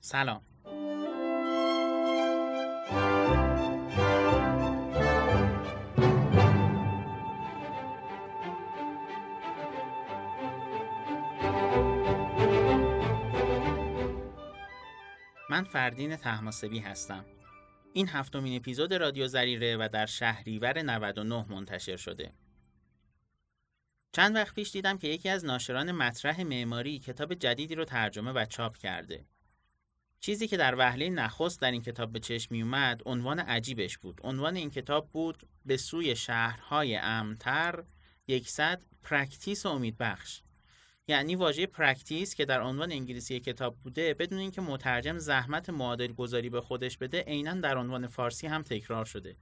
سلام. من فردین تحماسبی هستم. این هفتمین اپیزود رادیو زریره و در شهریور 99 منتشر شده. چند وقت پیش دیدم که یکی از ناشران مطرح معماری کتاب جدیدی رو ترجمه و چاپ کرده. چیزی که در وهله نخست در این کتاب به چشم می اومد عنوان عجیبش بود. عنوان این کتاب بود به سوی شهرهای امن‌تر یکصد practice امیدبخش. یعنی واژه practice که در عنوان انگلیسی کتاب بوده بدون اینکه مترجم زحمت معادل گذاری به خودش بده عینا در عنوان فارسی هم تکرار شده.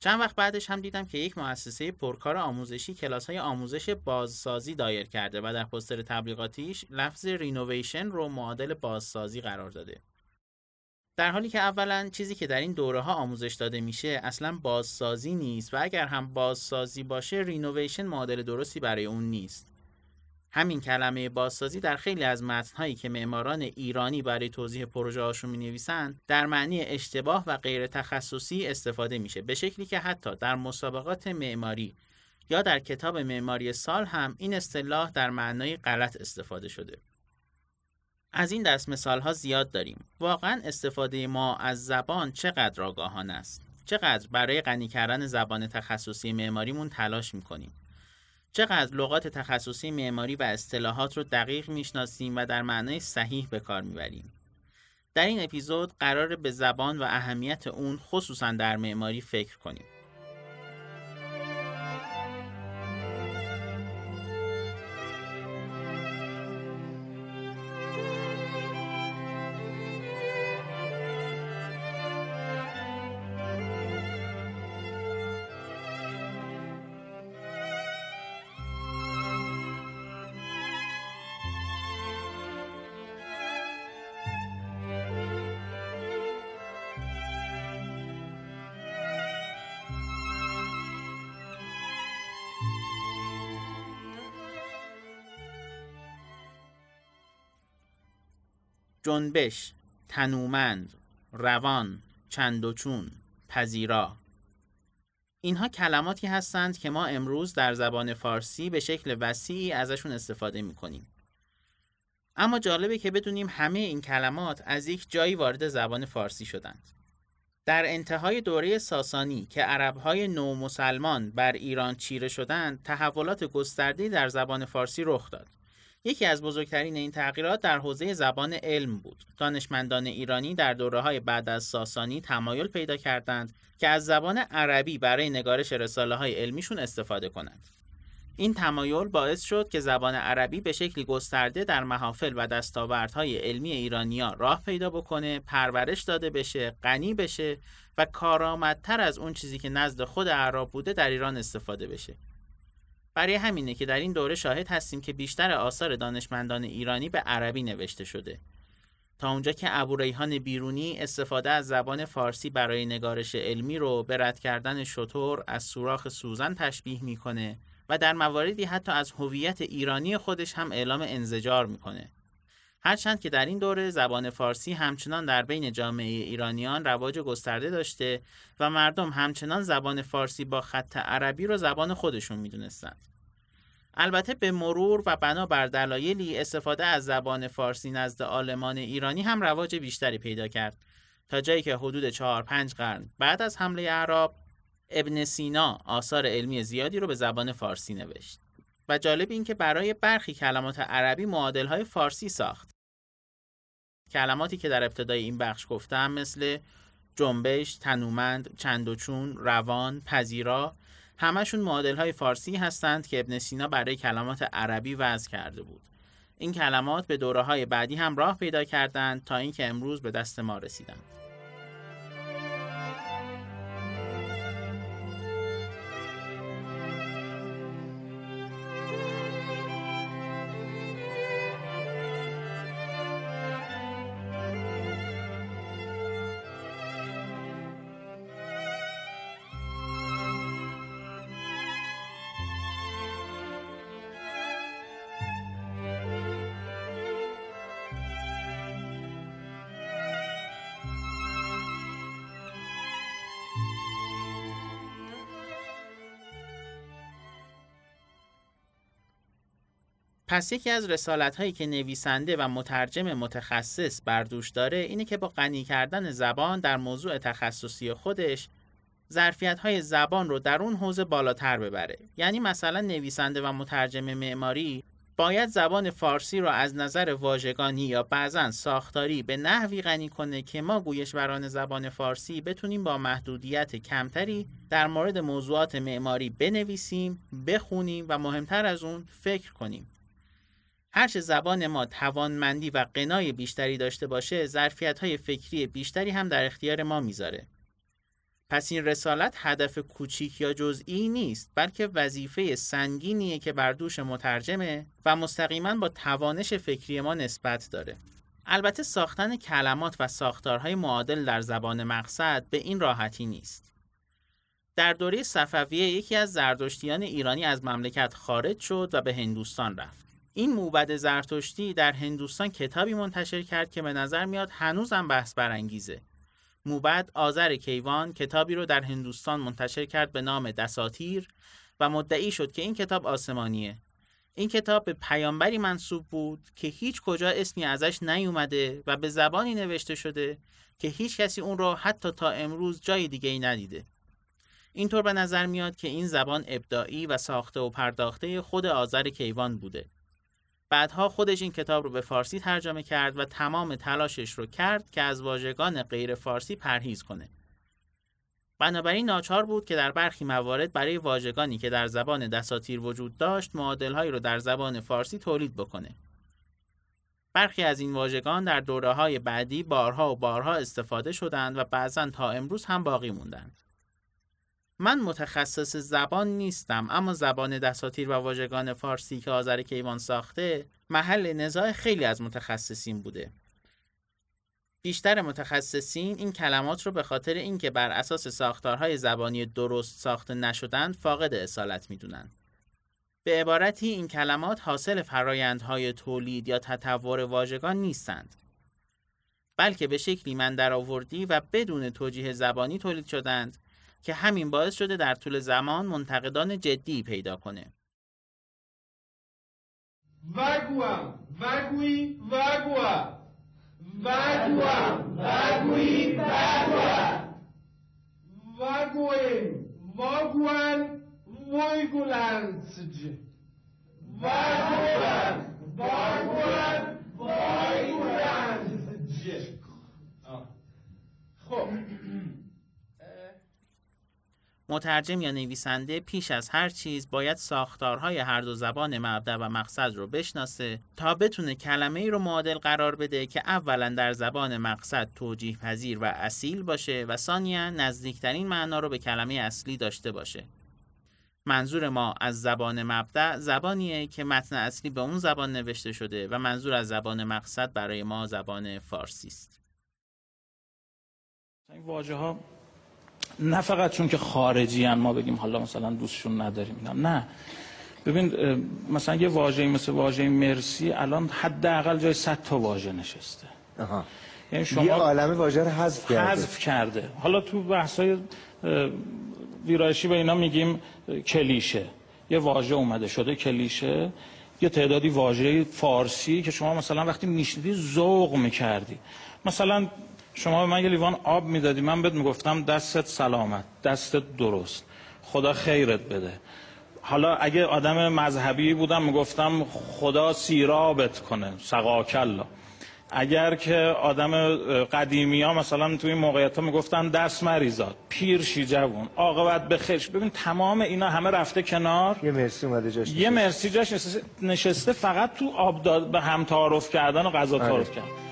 چند وقت بعدش هم دیدم که یک مؤسسه پرکار آموزشی کلاس های آموزش بازسازی دایر کرده و در پوستر تبلیغاتیش لفظ renovation رو معادل بازسازی قرار داده. در حالی که اولا چیزی که در این دوره ها آموزش داده میشه اصلا بازسازی نیست و اگر هم بازسازی باشه رینوویشن معادل درستی برای اون نیست. همین کلمه بازسازی در خیلی از متنهایی که معماران ایرانی برای توضیح پروژه هاشون می نویسند در معنی اشتباه و غیر تخصصی استفاده میشه به شکلی که حتی در مسابقات معماری یا در کتاب معماری سال هم این اصطلاح در معنای غلط استفاده شده. از این دست مثال ها زیاد داریم. واقعا استفاده ما از زبان چقدر آگاهانه است. چقدر برای غنی کردن زبان تخصصی معماریمون تلاش می‌کنیم. چقدر لغات تخصصی معماری و اصطلاحات رو دقیق می‌شناسیم و در معنای صحیح به کار می‌بریم. در این اپیزود قرار به زبان و اهمیت اون خصوصا در معماری فکر کنیم. جنبش تنومند روان چند و چون پذیرا اینها کلماتی هستند که ما امروز در زبان فارسی به شکل وسیعی ازشون استفاده می کنیم. اما جالبه که بدونیم همه این کلمات از یک جایی وارد زبان فارسی شدند. در انتهای دوره ساسانی که عربهای نو مسلمان بر ایران چیره شدند، تحولات گسترده‌ای در زبان فارسی رخ داد. یکی از بزرگترین این تغییرات در حوزه زبان علم بود. دانشمندان ایرانی در دوره های بعد از ساسانی تمایل پیدا کردند که از زبان عربی برای نگارش رساله های علمیشون استفاده کنند. این تمایل باعث شد که زبان عربی به شکلی گسترده در محافل و دستاوردهای علمی ایرانیا راه پیدا بکنه، پرورش داده بشه، غنی بشه و کارآمدتر از اون چیزی که نزد خود عرب بوده در ایران استفاده بشه. برای همینه که در این دوره شاهد هستیم که بیشتر آثار دانشمندان ایرانی به عربی نوشته شده. تا اونجا که ابوریحان بیرونی استفاده از زبان فارسی برای نگارش علمی رو به رد کردن شطور از سوراخ سوزن تشبیه می‌کنه و در مواردی حتی از هویت ایرانی خودش هم اعلام انزجار می‌کنه. هرچند که در این دوره زبان فارسی همچنان در بین جامعه ایرانیان رواج گسترده داشته و مردم همچنان زبان فارسی با خط عربی رو زبان خودشون می‌دونستند. البته به مرور و بنا بر دلایلی استفاده از زبان فارسی نزد آلمان ایرانی هم رواج بیشتری پیدا کرد تا جایی که حدود 4 5 قرن بعد از حمله عرب ابن سینا آثار علمی زیادی رو به زبان فارسی نوشت و جالب این که برای برخی کلمات عربی معادل فارسی ساخت کلماتی که در ابتدای این بخش گفتم مثل جنبش، تنومند، چندوچون، روان، پذیرا همشون معادل های فارسی هستند که ابن سینا برای کلمات عربی وضع کرده بود. این کلمات به دوره های بعدی هم راه پیدا کردند تا اینکه امروز به دست ما رسیدند. پس یکی از رسالت هایی که نویسنده و مترجم متخصص بردوش داره اینه که با غنی کردن زبان در موضوع تخصصی خودش ظرفیت های زبان رو در اون حوزه بالاتر ببره یعنی مثلا نویسنده و مترجم معماری باید زبان فارسی رو از نظر واژگانی یا بعضا ساختاری به نحوی غنی کنه که ما گویشوران زبان فارسی بتونیم با محدودیت کمتری در مورد موضوعات معماری بنویسیم، بخونیم و مهمتر از اون فکر کنیم. هرچه زبان ما توانمندی و قنای بیشتری داشته باشه، ظرفیت های فکری بیشتری هم در اختیار ما می‌ذاره. پس این رسالت هدف کوچیک یا جزئی نیست بلکه وظیفه سنگینیه که بر دوش مترجمه و مستقیما با توانش فکری ما نسبت داره. البته ساختن کلمات و ساختارهای معادل در زبان مقصد به این راحتی نیست. در دوره صفویه یکی از زردشتیان ایرانی از مملکت خارج شد و به هندوستان رفت. این موبد زرتشتی در هندوستان کتابی منتشر کرد که به نظر میاد هنوزم بحث برانگیزه موبد آذر کیوان کتابی رو در هندوستان منتشر کرد به نام دساتیر و مدعی شد که این کتاب آسمانیه. این کتاب به پیامبری منصوب بود که هیچ کجا اسمی ازش نیومده و به زبانی نوشته شده که هیچ کسی اون رو حتی تا امروز جای دیگه ای ندیده. اینطور به نظر میاد که این زبان ابداعی و ساخته و پرداخته خود آذر کیوان بوده. بعدها خودش این کتاب رو به فارسی ترجمه کرد و تمام تلاشش رو کرد که از واژگان غیر فارسی پرهیز کنه. بنابراین ناچار بود که در برخی موارد برای واژگانی که در زبان دساتیر وجود داشت معادلهایی رو در زبان فارسی تولید بکنه. برخی از این واژگان در دوره های بعدی بارها و بارها استفاده شدند و بعضا تا امروز هم باقی موندند. من متخصص زبان نیستم اما زبان دساتیر و واژگان فارسی که آذر کیوان ساخته محل نزاع خیلی از متخصصین بوده. بیشتر متخصصین این کلمات رو به خاطر اینکه بر اساس ساختارهای زبانی درست ساخته نشدند فاقد اصالت می‌دونند. به عبارتی این کلمات حاصل فرایندهای تولید یا تطور واژگان نیستند. بلکه به شکلی من درآوردی و بدون توجیه زبانی تولید شدند که همین باعث شده در طول زمان منتقدان جدی پیدا کنه. وگوام وگوی وگوا. وگوام وگوی وگوا. وگویم واگوان ویگولنسج وگوان واگوان ویگولنسج خب. مترجم یا نویسنده پیش از هر چیز باید ساختارهای هر دو زبان مبدع و مقصد رو بشناسه تا بتونه کلمه ای رو معادل قرار بده که اولا در زبان مقصد توجیه پذیر و اصیل باشه و ثانیا نزدیکترین معنا رو به کلمه اصلی داشته باشه. منظور ما از زبان مبدع زبانیه که متن اصلی به اون زبان نوشته شده و منظور از زبان مقصد برای ما زبان فارسی است. این واژه ها نه فقط چون که خارجی هن ما بگیم حالا مثلا دوستشون نداریم نه. ببین مثلا یه واژه مثل واژه مرسی الان حداقل جای 100 تا واژه نشسته. آها. یعنی شما یه عالم واژه رو حذف کرده. حذف کرده. حالا تو بحث‌های ویرایشی به اینا میگیم کلیشه. یه واژه اومده شده کلیشه. یه تعدادی واژه فارسی که شما مثلا وقتی میشنیدی ذوق می‌کردی. مثلا شما به من یه لیوان آب می‌دادی من بهت می‌گفتم دستت سلامت دستت درست. خدا خیرت بده. حالا اگه آدم مذهبی بودم می‌گفتم خدا سیرابت کنه سقاکلا اگر که آدم قدیمی ها مثلا توی این موقعیت ها می‌گفتن دست مریزاد پیر شی جوون عاقبت به ببین تمام اینا همه رفته کنار. یه مرسی اومده جاش یه مرسی جاش نشسته, نشسته فقط تو آب داد به هم تعارف کردن و غذا آره. تعارف کردن.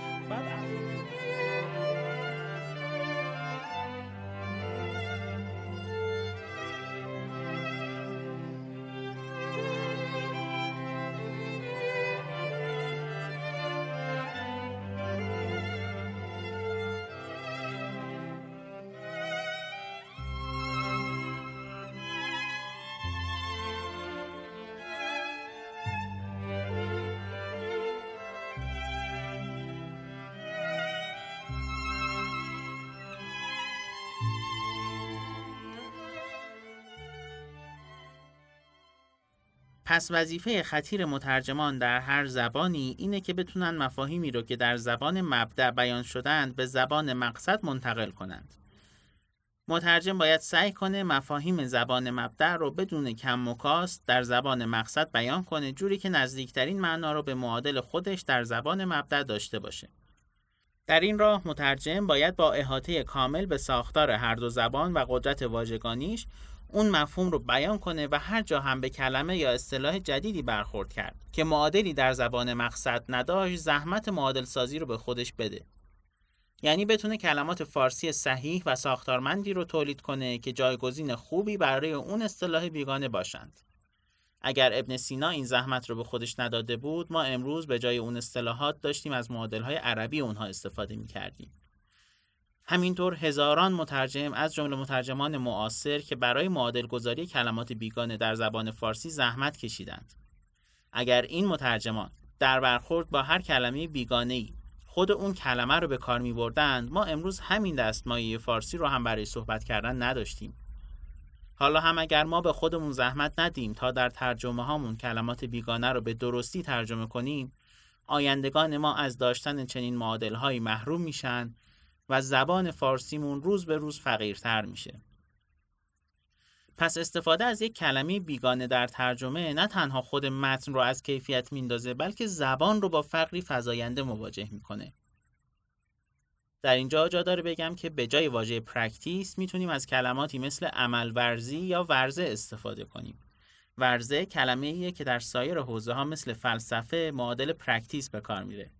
پس وظیفه خطیر مترجمان در هر زبانی اینه که بتونن مفاهیمی رو که در زبان مبدع بیان شدند به زبان مقصد منتقل کنند. مترجم باید سعی کنه مفاهیم زبان مبدع رو بدون کم و در زبان مقصد بیان کنه جوری که نزدیکترین معنا رو به معادل خودش در زبان مبدع داشته باشه. در این راه مترجم باید با احاطه کامل به ساختار هر دو زبان و قدرت واژگانیش اون مفهوم رو بیان کنه و هر جا هم به کلمه یا اصطلاح جدیدی برخورد کرد که معادلی در زبان مقصد نداشت زحمت معادل سازی رو به خودش بده یعنی بتونه کلمات فارسی صحیح و ساختارمندی رو تولید کنه که جایگزین خوبی برای اون اصطلاح بیگانه باشند اگر ابن سینا این زحمت رو به خودش نداده بود ما امروز به جای اون اصطلاحات داشتیم از معادلهای عربی اونها استفاده می کردیم. همینطور هزاران مترجم از جمله مترجمان معاصر که برای معادل گذاری کلمات بیگانه در زبان فارسی زحمت کشیدند. اگر این مترجمان در برخورد با هر کلمه بیگانه ای خود اون کلمه رو به کار می بردند ما امروز همین دستمایه فارسی رو هم برای صحبت کردن نداشتیم. حالا هم اگر ما به خودمون زحمت ندیم تا در ترجمه هامون کلمات بیگانه رو به درستی ترجمه کنیم آیندگان ما از داشتن چنین معادل هایی محروم میشن و زبان فارسیمون روز به روز فقیرتر میشه. پس استفاده از یک کلمه بیگانه در ترجمه نه تنها خود متن رو از کیفیت میندازه بلکه زبان رو با فقری فزاینده مواجه می‌کنه. در اینجا جا داره بگم که به جای واژه practice می‌تونیم از کلماتی مثل عمل ورزی یا ورزه استفاده کنیم. ورزه کلمه ایه که در سایر حوزه ها مثل فلسفه معادل practice به کار میره.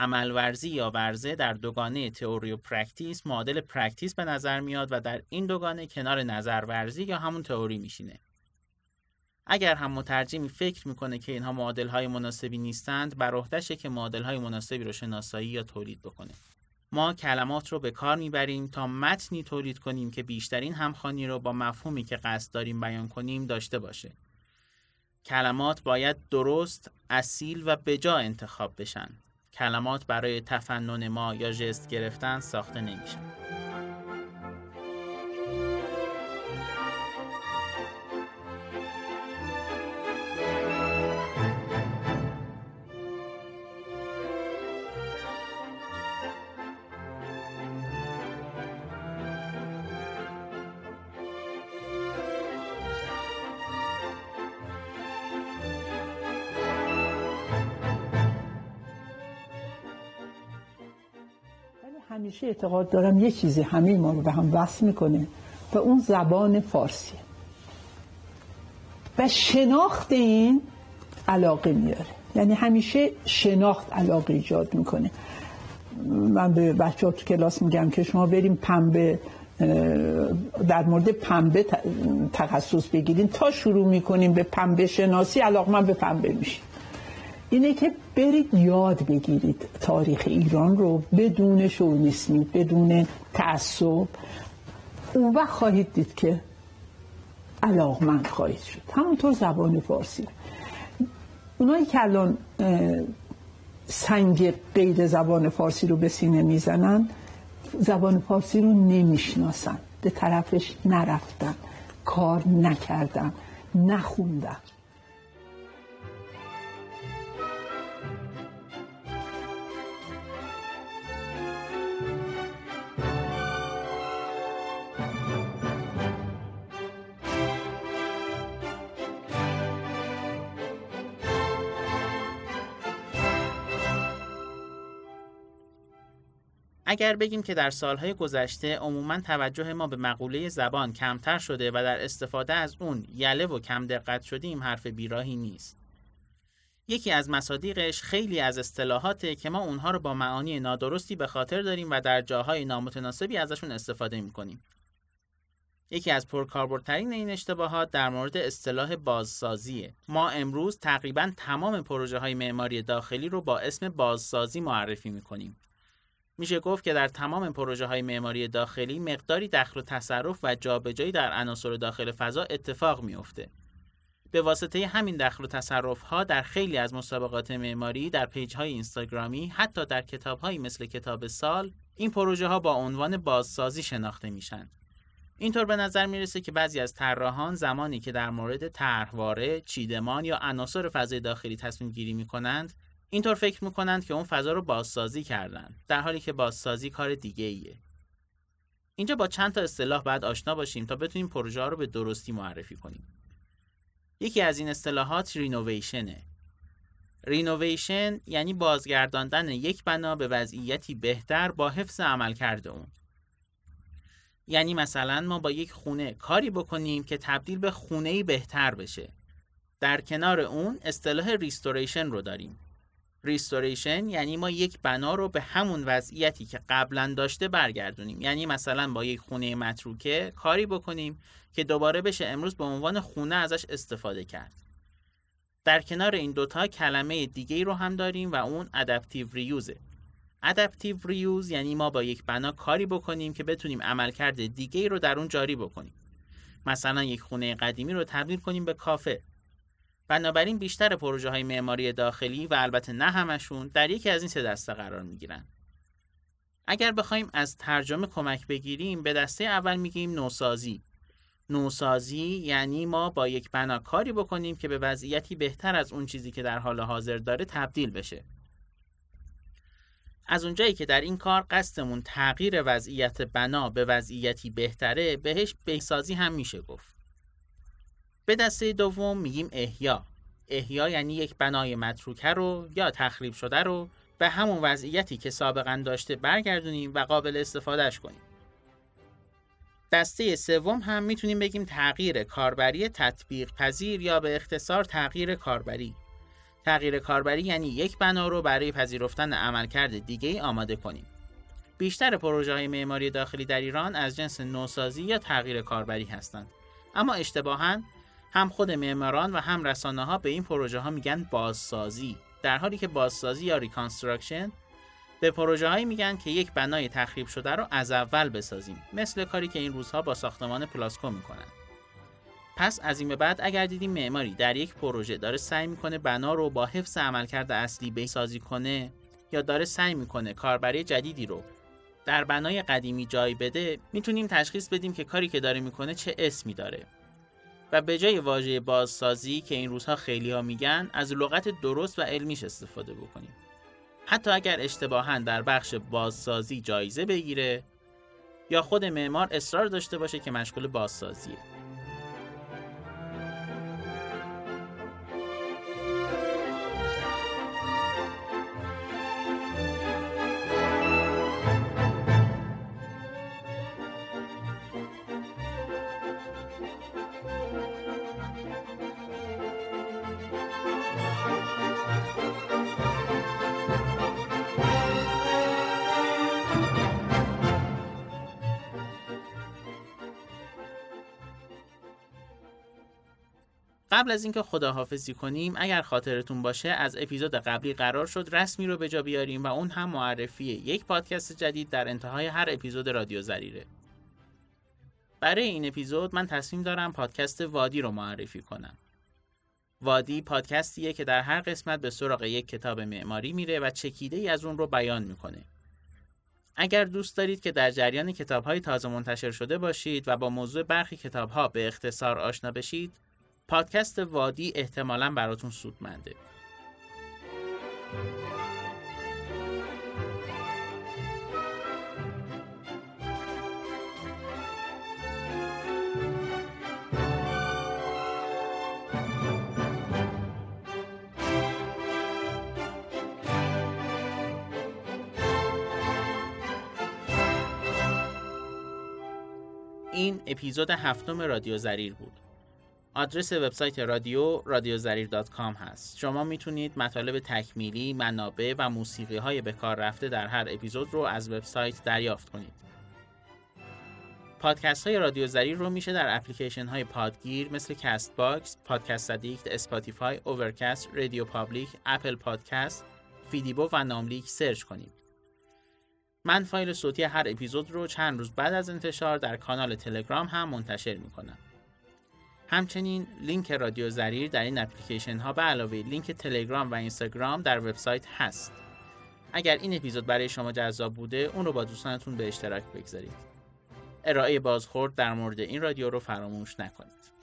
عمل ورزی یا ورزه در دوگانه تئوری و practice معادل practice به نظر میاد و در این دوگانه کنار نظر ورزی یا همون تئوری میشینه. اگر هم مترجمی فکر می‌کنه که اینها معادل های مناسبی نیستند بر عهدهشه که معادل های مناسبی رو شناسایی یا تولید بکنه. ما کلمات رو به کار می‌بریم تا متنی تولید کنیم که بیشترین همخوانی رو با مفهومی که قصد داریم بیان کنیم داشته باشه. کلمات باید درست، اصیل و بجا انتخاب بشن. کلمات برای تفنن ما یا جست گرفتن ساخته نمیشن. همیشه اعتقاد دارم یه چیزی همه ما رو به هم وصل می‌کنه و اون زبان فارسی. و شناخت این علاقه میاره. یعنی همیشه شناخت علاقه ایجاد می‌کنه. من به بچه تو کلاس میگم که شما بریم پنبه در مورد پنبه تخصص بگیریم تا شروع می‌کنیم به پنبه شناسی علاقه من به پنبه میشیم اینه که برید یاد بگیرید تاریخ ایران رو بدون شونیسمی بدون تعصب. اون وقت خواهید دید که علاقمند خواهید شد. همونطور زبان فارسی. اونایی که الان سنگ قید زبان فارسی رو به سینه می‌زنن زبان فارسی رو نمی‌شناسن. به طرفش نرفتن. کار نکردن. نخوندن. اگر بگیم که در سالهای گذشته عموما توجه ما به مقوله زبان کمتر شده و در استفاده از اون یله و کم دقت شدیم حرف بیراهی نیست. یکی از مصادیقش خیلی از اصطلاحاته که ما اونها رو با معانی نادرستی به خاطر داریم و در جاهای نامتناسبی ازشون استفاده می‌کنیم. یکی از پرکاربردترین این اشتباهات در مورد اصطلاح بازسازیه. ما امروز تقریبا تمام پروژه های معماری داخلی رو با اسم بازسازی معرفی می‌کنیم. میشه گفت که در تمام پروژه های معماری داخلی مقداری دخل و تصرف و جابجایی در عناصر داخل فضا اتفاق میافته. به واسطه همین دخل و تصرف ها در خیلی از مسابقات معماری در پیج های اینستاگرامی حتی در کتاب مثل کتاب سال این پروژه ها با عنوان بازسازی شناخته میشن. اینطور به نظر می‌رسه که بعضی از طراحان زمانی که در مورد طرحواره، چیدمان یا عناصر فضای داخلی تصمیم گیری می کنند، اینطور فکر می کنند که اون فضا رو بازسازی کردن، در حالی که بازسازی کار دیگه ایه. اینجا با چند تا اصطلاح بعد آشنا باشیم تا بتونیم پروژه رو به درستی معرفی کنیم. یکی از این اصطلاحات renovation ه. renovation یعنی بازگرداندن یک بنا به وضعیتی بهتر با حفظ عملکرد اون. یعنی مثلا ما با یک خونه کاری بکنیم که تبدیل به خونه بهتر بشه. در کنار اون اصطلاح restoration رو داریم. restoration یعنی ما یک بنا رو به همون وضعیتی که قبلا داشته برگردونیم. یعنی مثلا با یک خونه متروکه کاری بکنیم که دوباره بشه امروز به عنوان خونه ازش استفاده کرد. در کنار این دوتا کلمه دیگه رو هم داریم و اون ادپتیو ریوزه ادپتیو ریوز یعنی ما با یک بنا کاری بکنیم که بتونیم عملکرد دیگه رو در اون جاری بکنیم. مثلا یک خونه قدیمی رو تبدیل کنیم به کافه. بنابراین بیشتر پروژه های معماری داخلی و البته نه همشون در یکی از این سه دسته قرار می گیرن. اگر بخوایم از ترجمه کمک بگیریم به دسته اول میگیم نوسازی. نوسازی یعنی ما با یک بنا کاری بکنیم که به وضعیتی بهتر از اون چیزی که در حال حاضر داره تبدیل بشه. از اونجایی که در این کار قصدمون تغییر وضعیت بنا به وضعیتی بهتره بهش بهسازی هم میشه گفت. به دسته دوم میگیم احیا. احیا یعنی یک بنای متروکه رو یا تخریب شده رو به همون وضعیتی که سابقا داشته برگردونیم و قابل استفادهش کنیم. دسته سوم هم می‌تونیم بگیم تغییر کاربری تطبیق پذیر یا به اختصار تغییر کاربری. تغییر کاربری یعنی یک بنا رو برای پذیرفتن عملکرد دیگه ای آماده کنیم. بیشتر پروژه های معماری داخلی در ایران از جنس نوسازی یا تغییر کاربری هستند. اما اشتباهاً هم خود معماران و هم رسانه ها به این پروژه ها میگن بازسازی. در حالی که بازسازی یا reconstruction به پروژه هایی میگن که یک بنای تخریب شده رو از اول بسازیم مثل کاری که این روزها با ساختمان پلاسکو می‌کنن. پس از این به بعد اگر دیدیم معماری در یک پروژه داره سعی می‌کنه بنا رو با حفظ عملکرد اصلی بهسازی کنه یا داره سعی می‌کنه کاربری جدیدی رو در بنای قدیمی جای بده می‌تونیم تشخیص بدیم که کاری که داره می‌کنه چه اسمی داره. و به جای واژه بازسازی که این روزها خیلی ها میگن از لغت درست و علمیش استفاده بکنیم. حتی اگر اشتباها در بخش بازسازی جایزه بگیره یا خود معمار اصرار داشته باشه که مشغول بازسازیه. قبل از اینکه خداحافظی کنیم اگر خاطرتون باشه از اپیزود قبلی قرار شد رسمی رو به جا بیاریم و اون هم معرفی یک پادکست جدید در انتهای هر اپیزود رادیو زریره. برای این اپیزود من تصمیم دارم پادکست وادی رو معرفی کنم. وادی پادکستیه که در هر قسمت به سراغ یک کتاب معماری میره و چکیده ای از اون رو بیان می‌کنه. اگر دوست دارید که در جریان کتاب های تازه منتشر شده باشید و با موضوع برخی کتاب ها به اختصار آشنا بشید پادکست وادی احتمالا براتون سودمنده. این اپیزود هفتم رادیو زریر بود. آدرس وبسایت رادیو radiozarir.com هست. شما می‌تونید مطالب تکمیلی، منابع و موسیقی های به کار رفته در هر اپیزود رو از وبسایت دریافت کنید. پادکست های رادیو زریر رو میشه در اپلیکیشن های پادگیر مثل Castbox، Podcast Addict، Spotify، Overcast، RadioPublic، Apple Podcast، فیدیبو و ناملیک search کنید. من فایل صوتی هر اپیزود رو چند روز بعد از انتشار در کانال تلگرام هم منتشر می‌کنم. همچنین لینک رادیو زریر در این اپلیکیشن ها به علاوه لینک تلگرام و اینستاگرام در وبسایت هست. اگر این اپیزود برای شما جذاب بوده اون رو با دوستانتون به اشتراک بگذارید. ارائه بازخورد در مورد این رادیو رو فراموش نکنید